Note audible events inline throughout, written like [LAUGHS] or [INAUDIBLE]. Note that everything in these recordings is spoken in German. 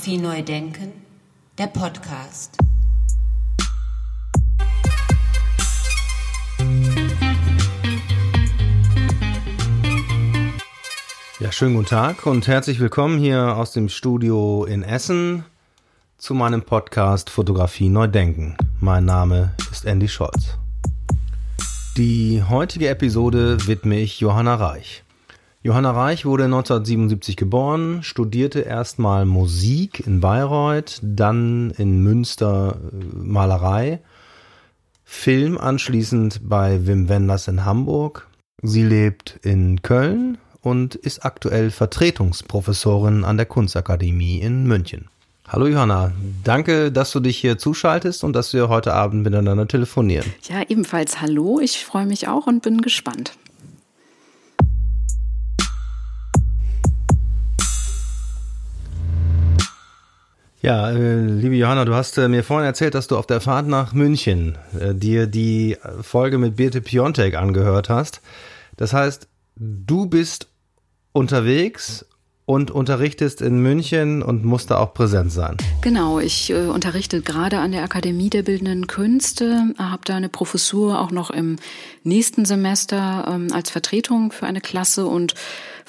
Fotografie neu denken, der Podcast. Ja, schönen guten Tag und herzlich willkommen hier aus dem Studio in Essen zu meinem Podcast Fotografie neu denken. Mein Name ist Andy Scholz. Die heutige Episode widme ich Johanna Reich. Johanna Reich wurde 1977 geboren, studierte erstmal Musik in Bayreuth, dann in Münster äh, Malerei, Film anschließend bei Wim Wenders in Hamburg. Sie lebt in Köln und ist aktuell Vertretungsprofessorin an der Kunstakademie in München. Hallo Johanna, danke, dass du dich hier zuschaltest und dass wir heute Abend miteinander telefonieren. Ja, ebenfalls hallo, ich freue mich auch und bin gespannt. Ja, äh, liebe Johanna, du hast äh, mir vorhin erzählt, dass du auf der Fahrt nach München äh, dir die Folge mit Birte Piontek angehört hast. Das heißt, du bist unterwegs und unterrichtest in München und musst da auch präsent sein. Genau, ich äh, unterrichte gerade an der Akademie der Bildenden Künste, habe da eine Professur auch noch im nächsten Semester ähm, als Vertretung für eine Klasse und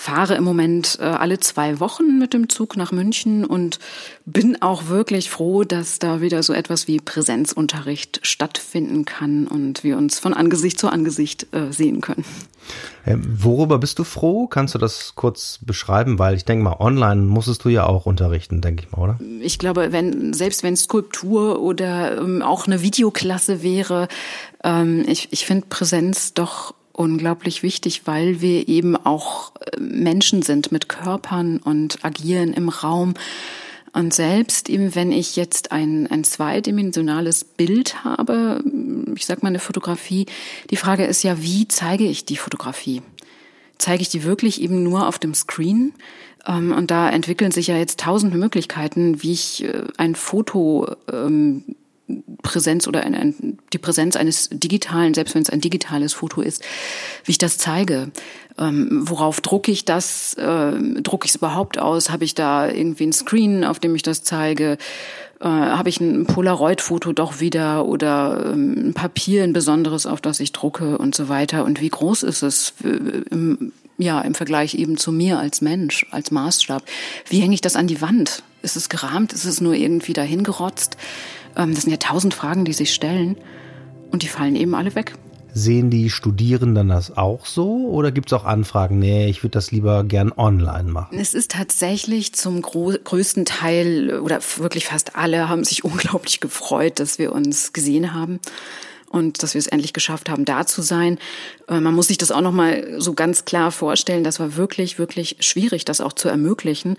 fahre im Moment äh, alle zwei Wochen mit dem Zug nach München und bin auch wirklich froh, dass da wieder so etwas wie Präsenzunterricht stattfinden kann und wir uns von Angesicht zu Angesicht äh, sehen können. Ähm, worüber bist du froh? Kannst du das kurz beschreiben? Weil ich denke mal, online musstest du ja auch unterrichten, denke ich mal, oder? Ich glaube, wenn, selbst wenn Skulptur oder ähm, auch eine Videoklasse wäre, ähm, ich, ich finde Präsenz doch unglaublich wichtig, weil wir eben auch äh, Menschen sind mit Körpern und agieren im Raum. Und selbst eben, wenn ich jetzt ein, ein zweidimensionales Bild habe, ich sag mal eine Fotografie, die Frage ist ja, wie zeige ich die Fotografie? Zeige ich die wirklich eben nur auf dem Screen? Ähm, und da entwickeln sich ja jetzt tausende Möglichkeiten, wie ich äh, ein Foto ähm, Präsenz oder ein, ein, die Präsenz eines digitalen, selbst wenn es ein digitales Foto ist, wie ich das zeige. Ähm, worauf drucke ich das? Äh, drucke ich es überhaupt aus? Habe ich da irgendwie ein Screen, auf dem ich das zeige? Äh, Habe ich ein Polaroid-Foto doch wieder oder ähm, ein Papier, ein besonderes, auf das ich drucke und so weiter? Und wie groß ist es im, ja, im Vergleich eben zu mir als Mensch, als Maßstab? Wie hänge ich das an die Wand? Ist es gerahmt? Ist es nur irgendwie dahingerotzt? Ähm, das sind ja tausend Fragen, die sich stellen und die fallen eben alle weg. Sehen die Studierenden das auch so oder gibt es auch Anfragen, nee, ich würde das lieber gern online machen? Es ist tatsächlich zum größten Teil oder wirklich fast alle haben sich [LAUGHS] unglaublich gefreut, dass wir uns gesehen haben und dass wir es endlich geschafft haben, da zu sein. Äh, man muss sich das auch noch mal so ganz klar vorstellen. Das war wirklich, wirklich schwierig, das auch zu ermöglichen.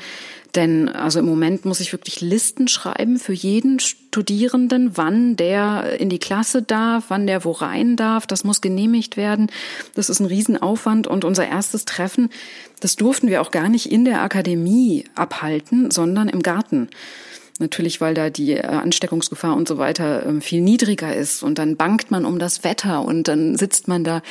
Denn also im Moment muss ich wirklich Listen schreiben für jeden Studierenden, wann der in die Klasse darf, wann der wo rein darf. Das muss genehmigt werden. Das ist ein Riesenaufwand. Und unser erstes Treffen, das durften wir auch gar nicht in der Akademie abhalten, sondern im Garten. Natürlich, weil da die äh, Ansteckungsgefahr und so weiter ähm, viel niedriger ist. Und dann bangt man um das Wetter und dann sitzt man da.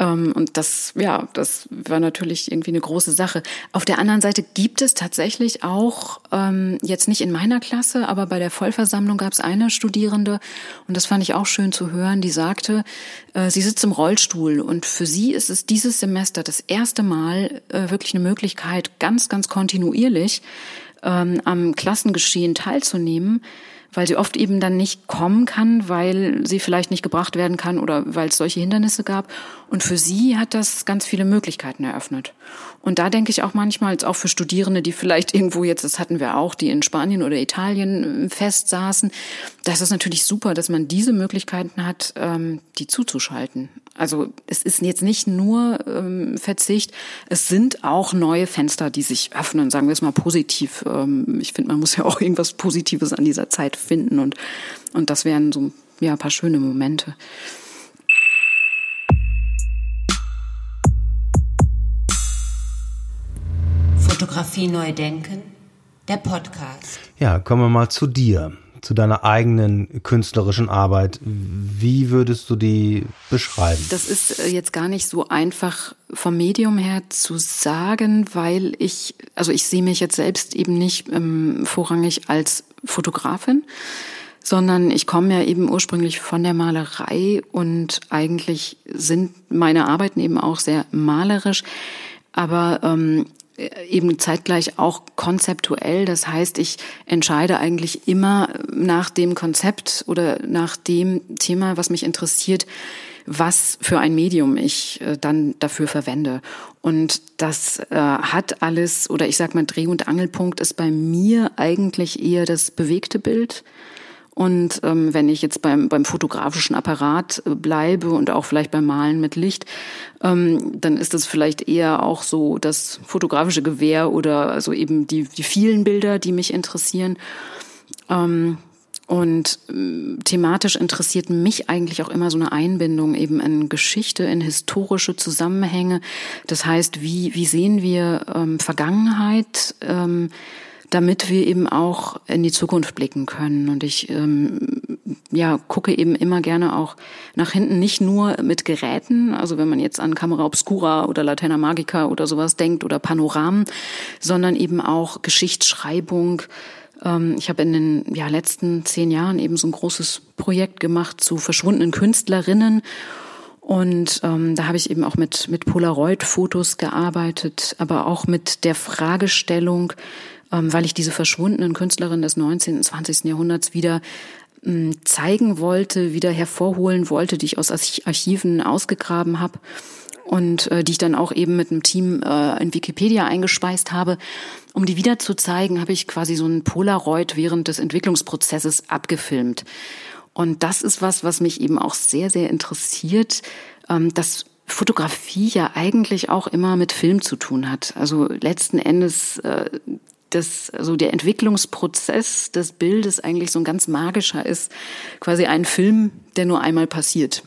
Ähm, und das, ja, das war natürlich irgendwie eine große Sache. Auf der anderen Seite gibt es tatsächlich auch, ähm, jetzt nicht in meiner Klasse, aber bei der Vollversammlung gab es eine Studierende, und das fand ich auch schön zu hören, die sagte, äh, sie sitzt im Rollstuhl und für sie ist es dieses Semester das erste Mal äh, wirklich eine Möglichkeit, ganz, ganz kontinuierlich ähm, am Klassengeschehen teilzunehmen, weil sie oft eben dann nicht kommen kann, weil sie vielleicht nicht gebracht werden kann oder weil es solche Hindernisse gab. Und für sie hat das ganz viele Möglichkeiten eröffnet. Und da denke ich auch manchmal, auch für Studierende, die vielleicht irgendwo jetzt, das hatten wir auch, die in Spanien oder Italien äh, festsaßen, das ist natürlich super, dass man diese Möglichkeiten hat, ähm, die zuzuschalten. Also es ist jetzt nicht nur ähm, Verzicht, es sind auch neue Fenster, die sich öffnen, sagen wir es mal positiv. Ähm, ich finde, man muss ja auch irgendwas Positives an dieser Zeit finden und, und das wären so ja, ein paar schöne Momente. Fotografie neu denken, der Podcast. Ja, kommen wir mal zu dir. zu deiner eigenen künstlerischen Arbeit. Wie würdest du die beschreiben? Das ist äh, jetzt gar nicht so einfach vom Medium her zu sagen, weil ich, also ich sehe mich jetzt selbst eben nicht ähm, vorrangig als Fotografin, sondern ich komme ja eben ursprünglich von der Malerei und eigentlich sind meine Arbeiten eben auch sehr malerisch. Aber ähm, eben zeitgleich auch konzeptuell. Das heißt, ich entscheide eigentlich immer nach dem Konzept oder nach dem Thema, was mich interessiert, was für ein Medium ich äh, dann dafür verwende. Und das äh, hat alles, oder ich sag mal, Dreh- und Angelpunkt ist bei mir eigentlich eher das bewegte Bild. Und ähm, wenn ich jetzt beim, beim fotografischen Apparat äh, bleibe und auch vielleicht beim Malen mit Licht, ähm, dann ist das vielleicht eher auch so das fotografische Gewehr oder also eben die, die vielen Bilder, die mich interessieren. Ähm, und äh, thematisch interessiert mich eigentlich auch immer so eine Einbindung eben in Geschichte, in historische Zusammenhänge. Das heißt, wie, wie sehen wir ähm, Vergangenheit? Ähm, damit wir eben auch in die Zukunft blicken können. Und ich ähm, ja, gucke eben immer gerne auch nach hinten, nicht nur mit Geräten, also wenn man jetzt an Camera Obscura oder Laterna Magica oder sowas denkt oder Panoramen, sondern eben auch Geschichtsschreibung. Ähm, ich habe in den ja, letzten zehn Jahren eben so ein großes Projekt gemacht zu verschwundenen Künstlerinnen. Und ähm, da habe ich eben auch mit, mit Polaroid-Fotos gearbeitet, aber auch mit der Fragestellung, weil ich diese verschwundenen Künstlerinnen des 19. und 20. Jahrhunderts wieder ähm, zeigen wollte, wieder hervorholen wollte, die ich aus Archiven ausgegraben habe und äh, die ich dann auch eben mit einem Team äh, in Wikipedia eingespeist habe. Um die wieder zu zeigen, habe ich quasi so ein Polaroid während des Entwicklungsprozesses abgefilmt. Und das ist was, was mich eben auch sehr, sehr interessiert, ähm, dass Fotografie ja eigentlich auch immer mit Film zu tun hat. Also letzten Endes äh, dass also der Entwicklungsprozess des Bildes eigentlich so ein ganz magischer ist, quasi ein Film, der nur einmal passiert.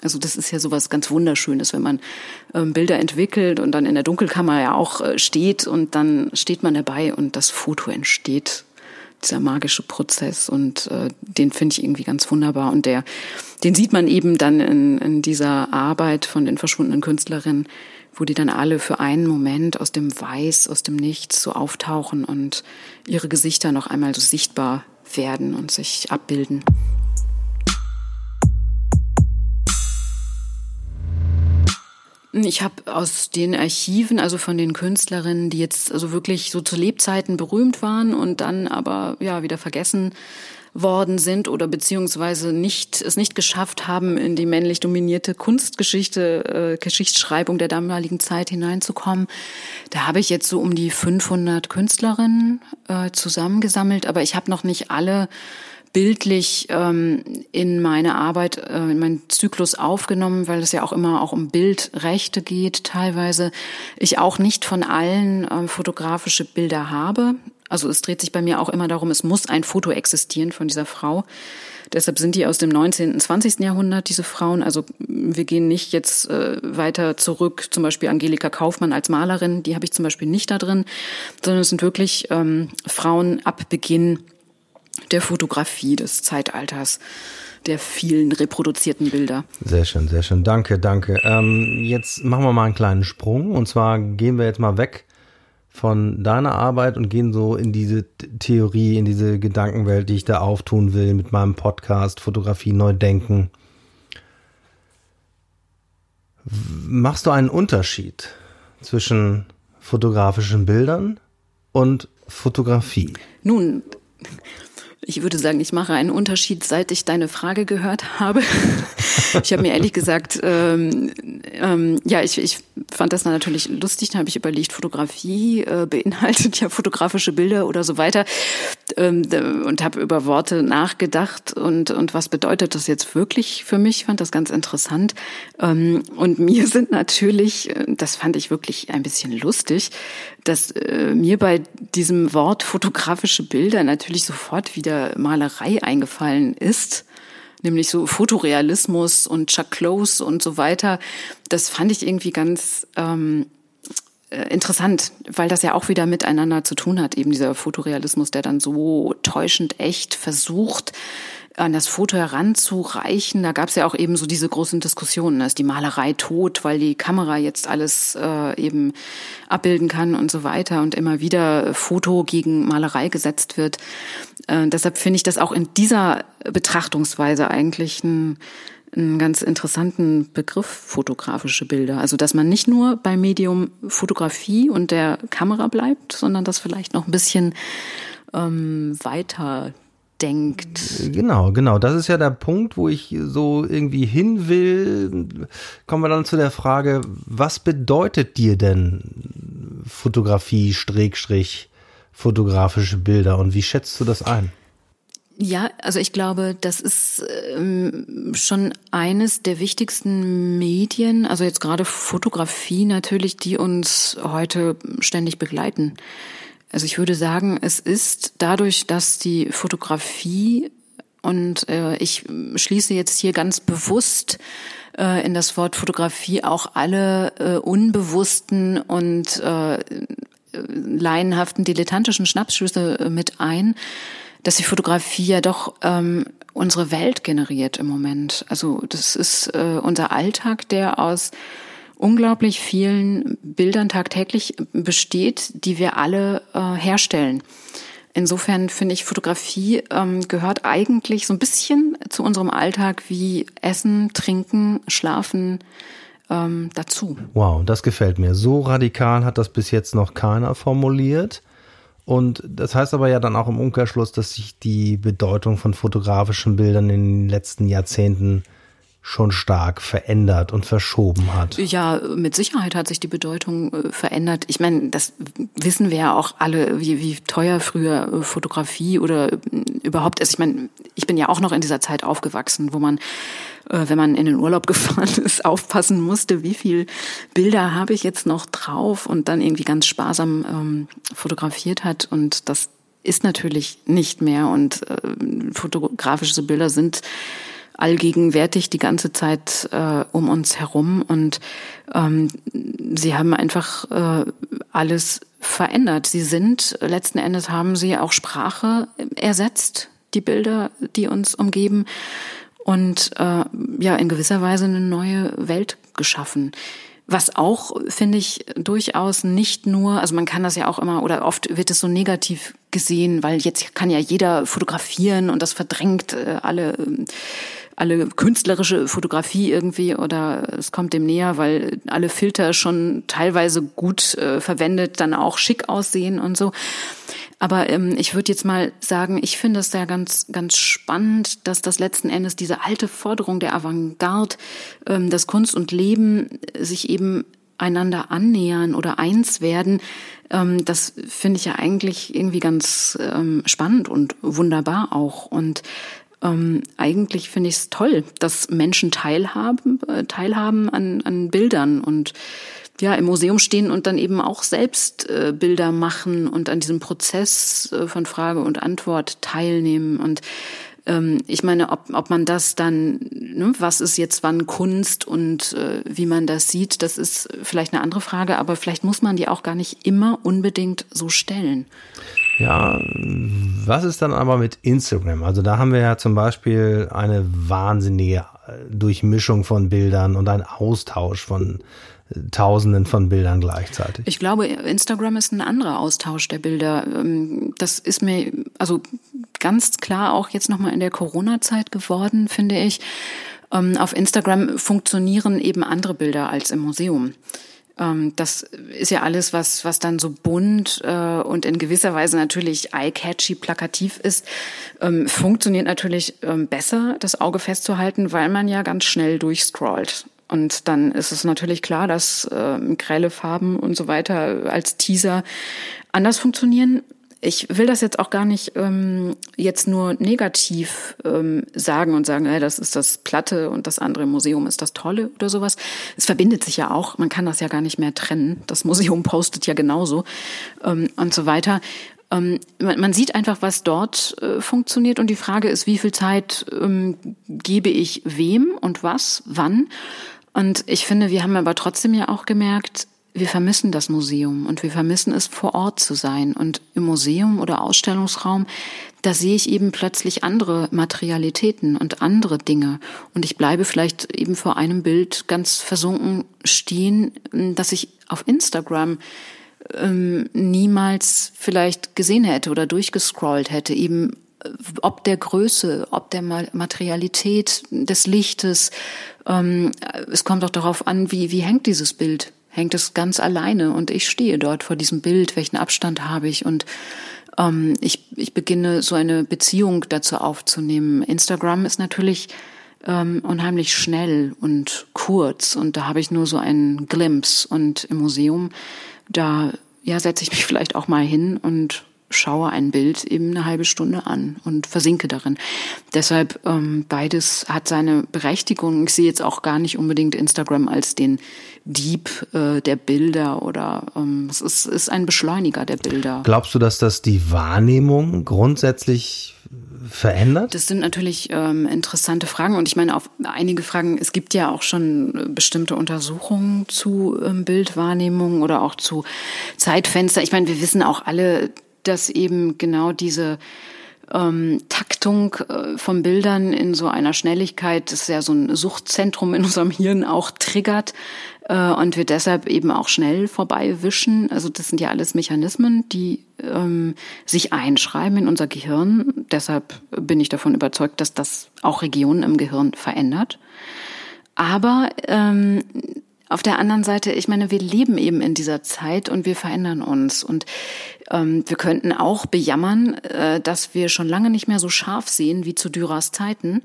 Also das ist ja sowas ganz Wunderschönes, wenn man ähm, Bilder entwickelt und dann in der Dunkelkammer ja auch äh, steht und dann steht man dabei und das Foto entsteht. Dieser magische Prozess und äh, den finde ich irgendwie ganz wunderbar und der, den sieht man eben dann in, in dieser Arbeit von den verschwundenen Künstlerinnen wo die dann alle für einen Moment aus dem Weiß, aus dem Nichts so auftauchen und ihre Gesichter noch einmal so sichtbar werden und sich abbilden. Ich habe aus den Archiven, also von den Künstlerinnen, die jetzt also wirklich so zu Lebzeiten berühmt waren und dann aber ja wieder vergessen worden sind oder beziehungsweise nicht, es nicht geschafft haben, in die männlich dominierte Kunstgeschichte, äh, Geschichtsschreibung der damaligen Zeit hineinzukommen. Da habe ich jetzt so um die 500 Künstlerinnen äh, zusammengesammelt, aber ich habe noch nicht alle bildlich ähm, in meine Arbeit, äh, in meinen Zyklus aufgenommen, weil es ja auch immer auch um Bildrechte geht teilweise. Ich auch nicht von allen äh, fotografische Bilder habe. Also es dreht sich bei mir auch immer darum, es muss ein Foto existieren von dieser Frau. Deshalb sind die aus dem 19. und 20. Jahrhundert, diese Frauen. Also wir gehen nicht jetzt äh, weiter zurück, zum Beispiel Angelika Kaufmann als Malerin, die habe ich zum Beispiel nicht da drin, sondern es sind wirklich ähm, Frauen ab Beginn der Fotografie des Zeitalters der vielen reproduzierten Bilder. Sehr schön, sehr schön. Danke, danke. Ähm, jetzt machen wir mal einen kleinen Sprung. Und zwar gehen wir jetzt mal weg von deiner Arbeit und gehen so in diese Theorie, in diese Gedankenwelt, die ich da auftun will mit meinem Podcast Fotografie neu denken. Machst du einen Unterschied zwischen fotografischen Bildern und Fotografie? Nun, ich würde sagen, ich mache einen Unterschied, seit ich deine Frage gehört habe. [LAUGHS] ich habe mir ehrlich gesagt, ähm, ähm, ja, ich, ich fand das natürlich lustig. Da habe ich überlegt, Fotografie äh, beinhaltet ja fotografische Bilder oder so weiter ähm, und habe über Worte nachgedacht und und was bedeutet das jetzt wirklich für mich? Fand das ganz interessant. Ähm, und mir [LAUGHS] sind natürlich, äh, das fand ich wirklich ein bisschen lustig, dass äh, mir bei diesem Wort fotografische Bilder natürlich sofort wieder Malerei eingefallen ist nämlich so Fotorealismus und Chuck Close und so weiter. Das fand ich irgendwie ganz, ähm, äh, interessant, weil das ja auch wieder miteinander zu tun hat, eben dieser Fotorealismus, der dann so täuschend echt versucht, an das Foto heranzureichen. Da gab es ja auch eben so diese großen Diskussionen. Ist die Malerei tot, weil die Kamera jetzt alles äh, eben abbilden kann und so weiter und immer wieder Foto gegen Malerei gesetzt wird. Äh, deshalb finde ich das auch in dieser Betrachtungsweise eigentlich ein einen ganz interessanten Begriff fotografische Bilder. Also dass man nicht nur beim Medium Fotografie und der Kamera bleibt, sondern das vielleicht noch ein bisschen ähm, weiter denkt. Genau, genau. Das ist ja der Punkt, wo ich so irgendwie hin will. Kommen wir dann zu der Frage, was bedeutet dir denn Fotografie, Schrägstrich, fotografische Bilder und wie schätzt du das ein? Ja, also ich glaube, das ist ähm, schon eines der wichtigsten Medien, also jetzt gerade Fotografie natürlich, die uns heute ständig begleiten. Also ich würde sagen, es ist dadurch, dass die Fotografie und äh, ich schließe jetzt hier ganz bewusst äh, in das Wort Fotografie auch alle äh, unbewussten und äh, laienhaften dilettantischen Schnapsschüsse äh, mit ein dass die Fotografie ja doch ähm, unsere Welt generiert im Moment. Also das ist äh, unser Alltag, der aus unglaublich vielen Bildern tagtäglich besteht, die wir alle äh, herstellen. Insofern finde ich, Fotografie ähm, gehört eigentlich so ein bisschen zu unserem Alltag wie Essen, Trinken, Schlafen ähm, dazu. Wow, das gefällt mir. So radikal hat das bis jetzt noch keiner formuliert. Und das heißt aber ja dann auch im Umkehrschluss, dass sich die Bedeutung von fotografischen Bildern in den letzten Jahrzehnten schon stark verändert und verschoben hat. Ja, mit Sicherheit hat sich die Bedeutung äh, verändert. Ich meine, das wissen wir ja auch alle, wie, wie teuer früher äh, Fotografie oder äh, überhaupt ist. Ich meine, ich bin ja auch noch in dieser Zeit aufgewachsen, wo man, wenn man in den Urlaub [LAUGHS] gefahren ist, aufpassen musste, wie viel Bilder habe ich jetzt noch drauf und dann irgendwie ganz sparsam ähm, fotografiert hat. Und das ist natürlich nicht mehr. Und äh, fotografische Bilder sind allgegenwärtig die ganze Zeit äh, um uns herum und ähm, sie haben einfach äh, alles verändert. Sie sind, letzten Endes haben sie auch Sprache ersetzt, die Bilder, die uns umgeben und äh, ja, in gewisser Weise eine neue Welt geschaffen. Was auch, finde ich, durchaus nicht nur, also man kann das ja auch immer, oder oft wird es so negativ gesehen, weil jetzt kann ja jeder fotografieren und das verdrängt äh, alle alle künstlerische Fotografie irgendwie oder es kommt dem näher, weil alle Filter schon teilweise gut äh, verwendet, dann auch schick aussehen und so. Aber ähm, ich würde jetzt mal sagen, ich finde es ja ganz, ganz spannend, dass das letzten Endes diese alte Forderung der Avantgarde, ähm, dass Kunst und Leben sich eben einander annähern oder eins werden, ähm, das finde ich ja eigentlich irgendwie ganz ähm, spannend und wunderbar auch. Und ähm, eigentlich finde ich es toll, dass Menschen teilhaben, äh, teilhaben an, an Bildern und ja, im Museum stehen und dann eben auch selbst äh, Bilder machen und an diesem Prozess äh, von Frage und Antwort teilnehmen. Und ähm, ich meine, ob, ob man das dann, ne, was ist jetzt wann Kunst und äh, wie man das sieht, das ist vielleicht eine andere Frage, aber vielleicht muss man die auch gar nicht immer unbedingt so stellen. Ja, was ist dann aber mit Instagram? Also da haben wir ja zum Beispiel eine wahnsinnige äh, Durchmischung von Bildern und ein Austausch von Tausenden von Bildern gleichzeitig. Ich glaube, Instagram ist ein anderer Austausch der Bilder. Ähm, das ist mir also ganz klar auch jetzt nochmal in der Corona-Zeit geworden, finde ich. Ähm, auf Instagram funktionieren eben andere Bilder als im Museum. Ähm, das ist ja alles, was, was dann so bunt äh, und in gewisser Weise natürlich eye-catchy, plakativ ist, funktioniert natürlich besser, das Auge festzuhalten, weil man ja ganz schnell durchscrollt. Und dann ist es natürlich klar, dass äh, grelle Farben und so weiter als Teaser anders funktionieren ich will das jetzt auch gar nicht ähm, jetzt nur negativ ähm, sagen und sagen, hey, das ist das Platte und das andere Museum ist das Tolle oder sowas. Es verbindet sich ja auch, man kann das ja gar nicht mehr trennen. Das Museum postet ja genauso ähm, und so weiter. Ähm, man, man, sieht einfach, was dort äh, funktioniert und die Frage ist, wie viel Zeit ähm, gebe ich wem und was, wann. Und ich finde, wir haben aber trotzdem ja auch gemerkt, wir vermissen das Museum und wir vermissen es, vor Ort zu sein. Und im Museum oder Ausstellungsraum, da sehe ich eben plötzlich andere Materialitäten und andere Dinge. Und ich bleibe vielleicht eben vor einem Bild ganz versunken stehen, das ich auf Instagram ähm, niemals vielleicht gesehen hätte oder durchgescrollt hätte, eben ob der Größe, ob der Materialität des Lichtes. Ähm, es kommt auch darauf an, wie, wie hängt dieses Bild hängt es ganz alleine und ich stehe dort vor diesem Bild, welchen Abstand habe ich und ähm, ich, ich beginne so eine Beziehung dazu aufzunehmen. Instagram ist natürlich ähm, unheimlich schnell und kurz und da habe ich nur so einen Glimpse und im Museum, da ja, setze ich mich [LAUGHS] vielleicht auch mal hin und schaue ein Bild eben eine halbe Stunde an und versinke darin. Deshalb ähm, beides hat seine Berechtigung. Ich sehe jetzt auch gar nicht unbedingt Instagram als den Dieb äh, der Bilder oder ähm, es ist, ist ein Beschleuniger der Bilder. Glaubst du, dass das die Wahrnehmung grundsätzlich verändert? Das sind natürlich ähm, interessante Fragen und ich meine auf einige Fragen, es gibt ja auch schon bestimmte Untersuchungen zu ähm, Bildwahrnehmung oder auch zu Zeitfenster. Ich meine, wir wissen auch alle, dass eben genau diese ähm, Taktung äh, von Bildern in so einer Schnelligkeit, das ist ja so ein Suchtzentrum in unserem Hirn auch triggert äh, und wir deshalb eben auch schnell vorbeiwischen. Also das sind ja alles Mechanismen, die ähm, sich einschreiben in unser Gehirn. Deshalb bin ich davon überzeugt, dass das auch Regionen im Gehirn verändert. Aber ähm, auf der anderen Seite, ich meine, wir leben eben in dieser Zeit und wir verändern uns. Und ähm, wir könnten auch bejammern, äh, dass wir schon lange nicht mehr so scharf sehen wie zu Dürers Zeiten.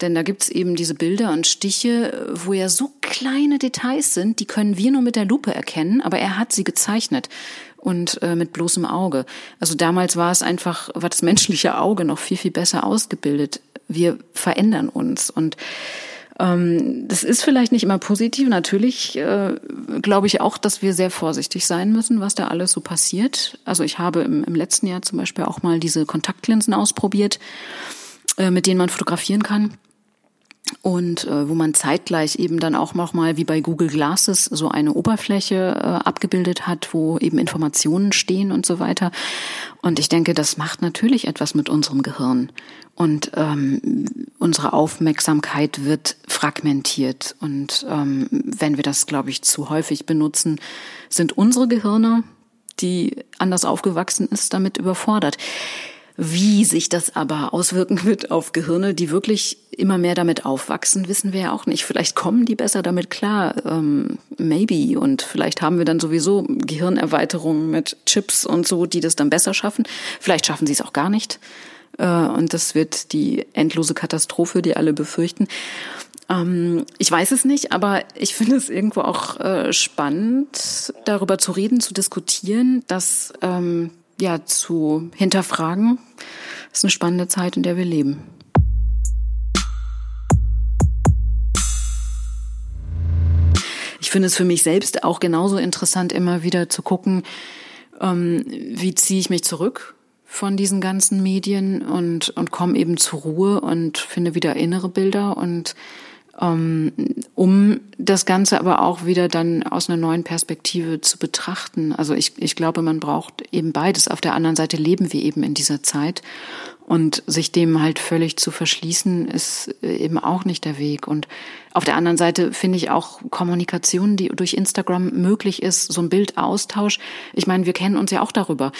Denn da gibt's eben diese Bilder und Stiche, wo ja so kleine Details sind, die können wir nur mit der Lupe erkennen, aber er hat sie gezeichnet und äh, mit bloßem Auge. Also damals war es einfach, war das [LAUGHS] menschliche Auge noch viel, viel besser ausgebildet. Wir verändern uns und das ist vielleicht nicht immer positiv. Natürlich äh, glaube ich auch, dass wir sehr vorsichtig sein müssen, was da alles so passiert. Also ich habe im, im letzten Jahr zum Beispiel auch mal diese Kontaktlinsen ausprobiert, äh, mit denen man fotografieren kann und äh, wo man zeitgleich eben dann auch nochmal wie bei Google Glasses so eine Oberfläche äh, abgebildet hat, wo eben Informationen stehen und so weiter. Und ich denke, das macht natürlich etwas mit unserem Gehirn. Und ähm, unsere Aufmerksamkeit wird fragmentiert. Und ähm, wenn wir das, glaube ich, zu häufig benutzen, sind unsere Gehirne, die anders aufgewachsen ist, damit überfordert. Wie sich das aber auswirken wird auf Gehirne, die wirklich immer mehr damit aufwachsen, wissen wir ja auch nicht. Vielleicht kommen die besser damit klar, ähm, maybe. Und vielleicht haben wir dann sowieso Gehirnerweiterungen mit Chips und so, die das dann besser schaffen. Vielleicht schaffen sie es auch gar nicht. Äh, und das wird die endlose Katastrophe, die alle befürchten. Ähm, ich weiß es nicht, aber ich finde es irgendwo auch äh, spannend, darüber zu reden, zu diskutieren, dass ähm, ja, zu hinterfragen. Das ist eine spannende Zeit, in der wir leben. Ich finde es für mich selbst auch genauso interessant, immer wieder zu gucken, ähm, wie ziehe ich mich zurück von diesen ganzen Medien und, und komme eben zur Ruhe und finde wieder innere Bilder und um das Ganze aber auch wieder dann aus einer neuen Perspektive zu betrachten. Also ich, ich glaube, man braucht eben beides. Auf der anderen Seite leben wir eben in dieser Zeit und sich dem halt völlig zu verschließen, ist eben auch nicht der Weg. Und auf der anderen Seite finde ich auch Kommunikation, die durch Instagram möglich ist, so ein Bildaustausch. Ich meine, wir kennen uns ja auch darüber.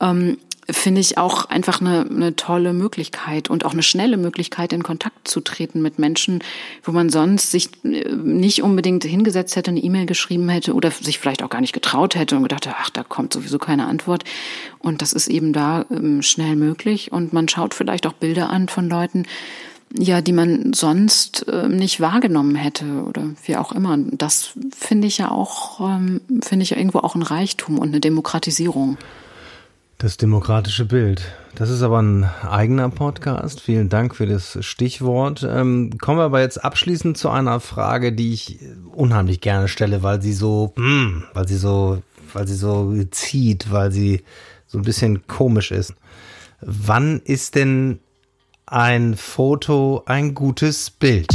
Ähm, finde ich auch einfach eine, eine tolle Möglichkeit und auch eine schnelle Möglichkeit, in Kontakt zu treten mit Menschen, wo man sonst sich äh, nicht unbedingt hingesetzt hätte, eine E-Mail geschrieben hätte oder sich vielleicht auch gar nicht getraut hätte und gedacht, ach, da kommt sowieso keine Antwort. Und das ist eben da ähm, schnell möglich. Und man schaut vielleicht auch Bilder an von Leuten, ja, die man sonst äh, nicht wahrgenommen hätte oder wie auch immer. Das finde ich ja auch, ähm, finde ich ja irgendwo auch ein Reichtum und eine Demokratisierung. Das demokratische Bild. Das ist aber ein eigener Podcast. Vielen Dank für das Stichwort. Ähm, kommen wir aber jetzt abschließend zu einer Frage, die ich unheimlich gerne stelle, weil sie so, mh, hm, weil sie so, weil sie so zieht, weil sie so ein bisschen komisch ist. Wann ist denn ein Foto ein gutes Bild?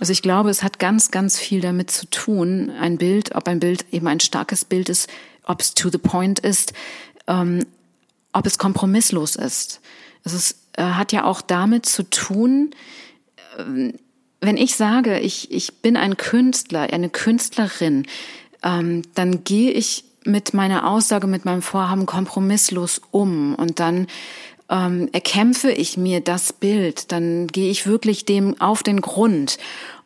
Also ich glaube, es hat ganz, ganz viel damit zu tun, ein Bild, ob ein Bild eben ein starkes Bild ist, ob es to the point ist, ähm, ob es kompromisslos ist. Es ist, äh, hat ja auch damit zu tun, äh, wenn ich sage, ich, ich bin ein Künstler, eine Künstlerin, ähm, dann gehe ich mit meiner Aussage, mit meinem Vorhaben kompromisslos um und dann ähm, erkämpfe ich mir das Bild, dann gehe ich wirklich dem auf den Grund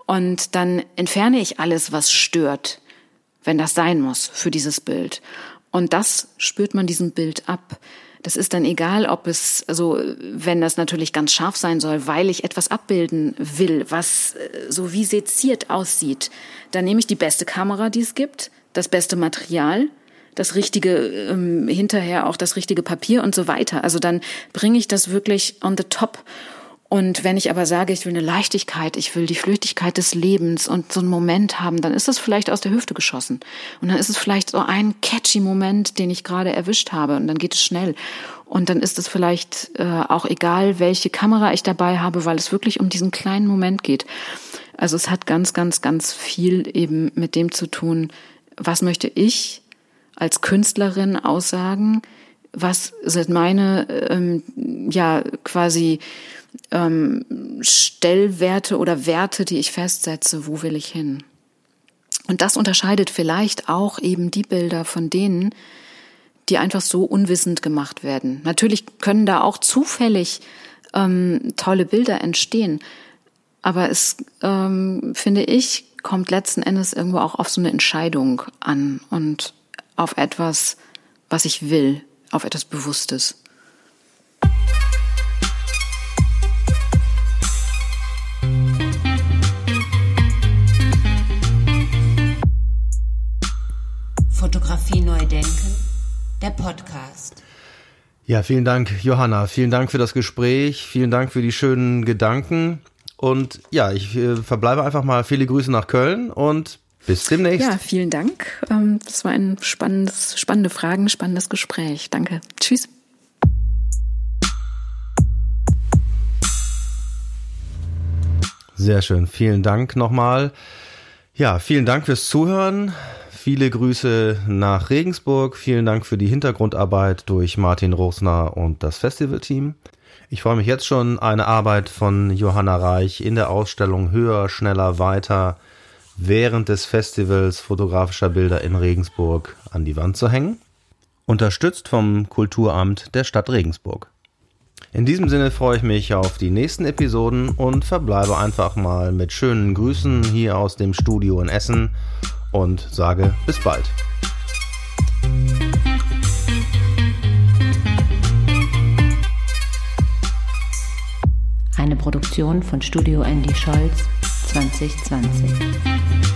und dann entferne ich alles, was stört, wenn das sein muss für dieses Bild. Und das spürt man diesem Bild ab. Das ist dann egal, ob es, also wenn das natürlich ganz scharf sein soll, weil ich etwas abbilden will, was äh, so wie seziert aussieht, dann nehme ich die beste Kamera, die es gibt, das beste Material, das richtige, ähm, hinterher auch das richtige Papier und so weiter. Also dann bringe ich das wirklich on the top. Und wenn ich aber sage, ich will eine Leichtigkeit, ich will die Flüchtigkeit des Lebens und so einen Moment haben, dann ist das vielleicht aus der Hüfte geschossen. Und dann ist es vielleicht so ein catchy Moment, den ich gerade erwischt habe. Und dann geht es schnell. Und dann ist es vielleicht äh, auch egal, welche Kamera ich dabei habe, weil es wirklich um diesen kleinen Moment geht. Also es hat ganz, ganz, ganz viel eben mit dem zu tun, was möchte ich als Künstlerin aussagen? Was sind meine, ähm, ja, quasi ähm, Stellwerte oder Werte, die ich festsetze? Wo will ich hin? Und das unterscheidet vielleicht auch eben die Bilder von denen, die einfach so unwissend gemacht werden. Natürlich können da auch zufällig ähm, tolle Bilder entstehen, aber es, ähm, finde ich, kommt letzten Endes irgendwo auch auf so eine Entscheidung an und auf etwas, was ich will, auf etwas Bewusstes. Fotografie neu denken, der Podcast. Ja, vielen Dank, Johanna. Vielen Dank für das Gespräch. Vielen Dank für die schönen Gedanken. Und ja, ich äh, verbleibe einfach mal viele Grüße nach Köln und bis demnächst. Ja, vielen Dank. Ähm, das war ein spannendes, spannende Fragen, spannendes Gespräch. Danke. Tschüss. Sehr schön. Vielen Dank nochmal. Ja, vielen Dank fürs Zuhören. Viele Grüße nach Regensburg. Vielen Dank für die Hintergrundarbeit durch Martin Rosner und das Festivalteam. Ich freue mich jetzt schon, eine Arbeit von Johanna Reich in der Ausstellung Höher, Schneller, Weiter während des Festivals fotografischer Bilder in Regensburg an die Wand zu hängen. Unterstützt vom Kulturamt der Stadt Regensburg. In diesem Sinne freue ich mich auf die nächsten Episoden und verbleibe einfach mal mit schönen Grüßen hier aus dem Studio in Essen und sage bis bald. Eine Produktion von Studio Andy Scholz 2020.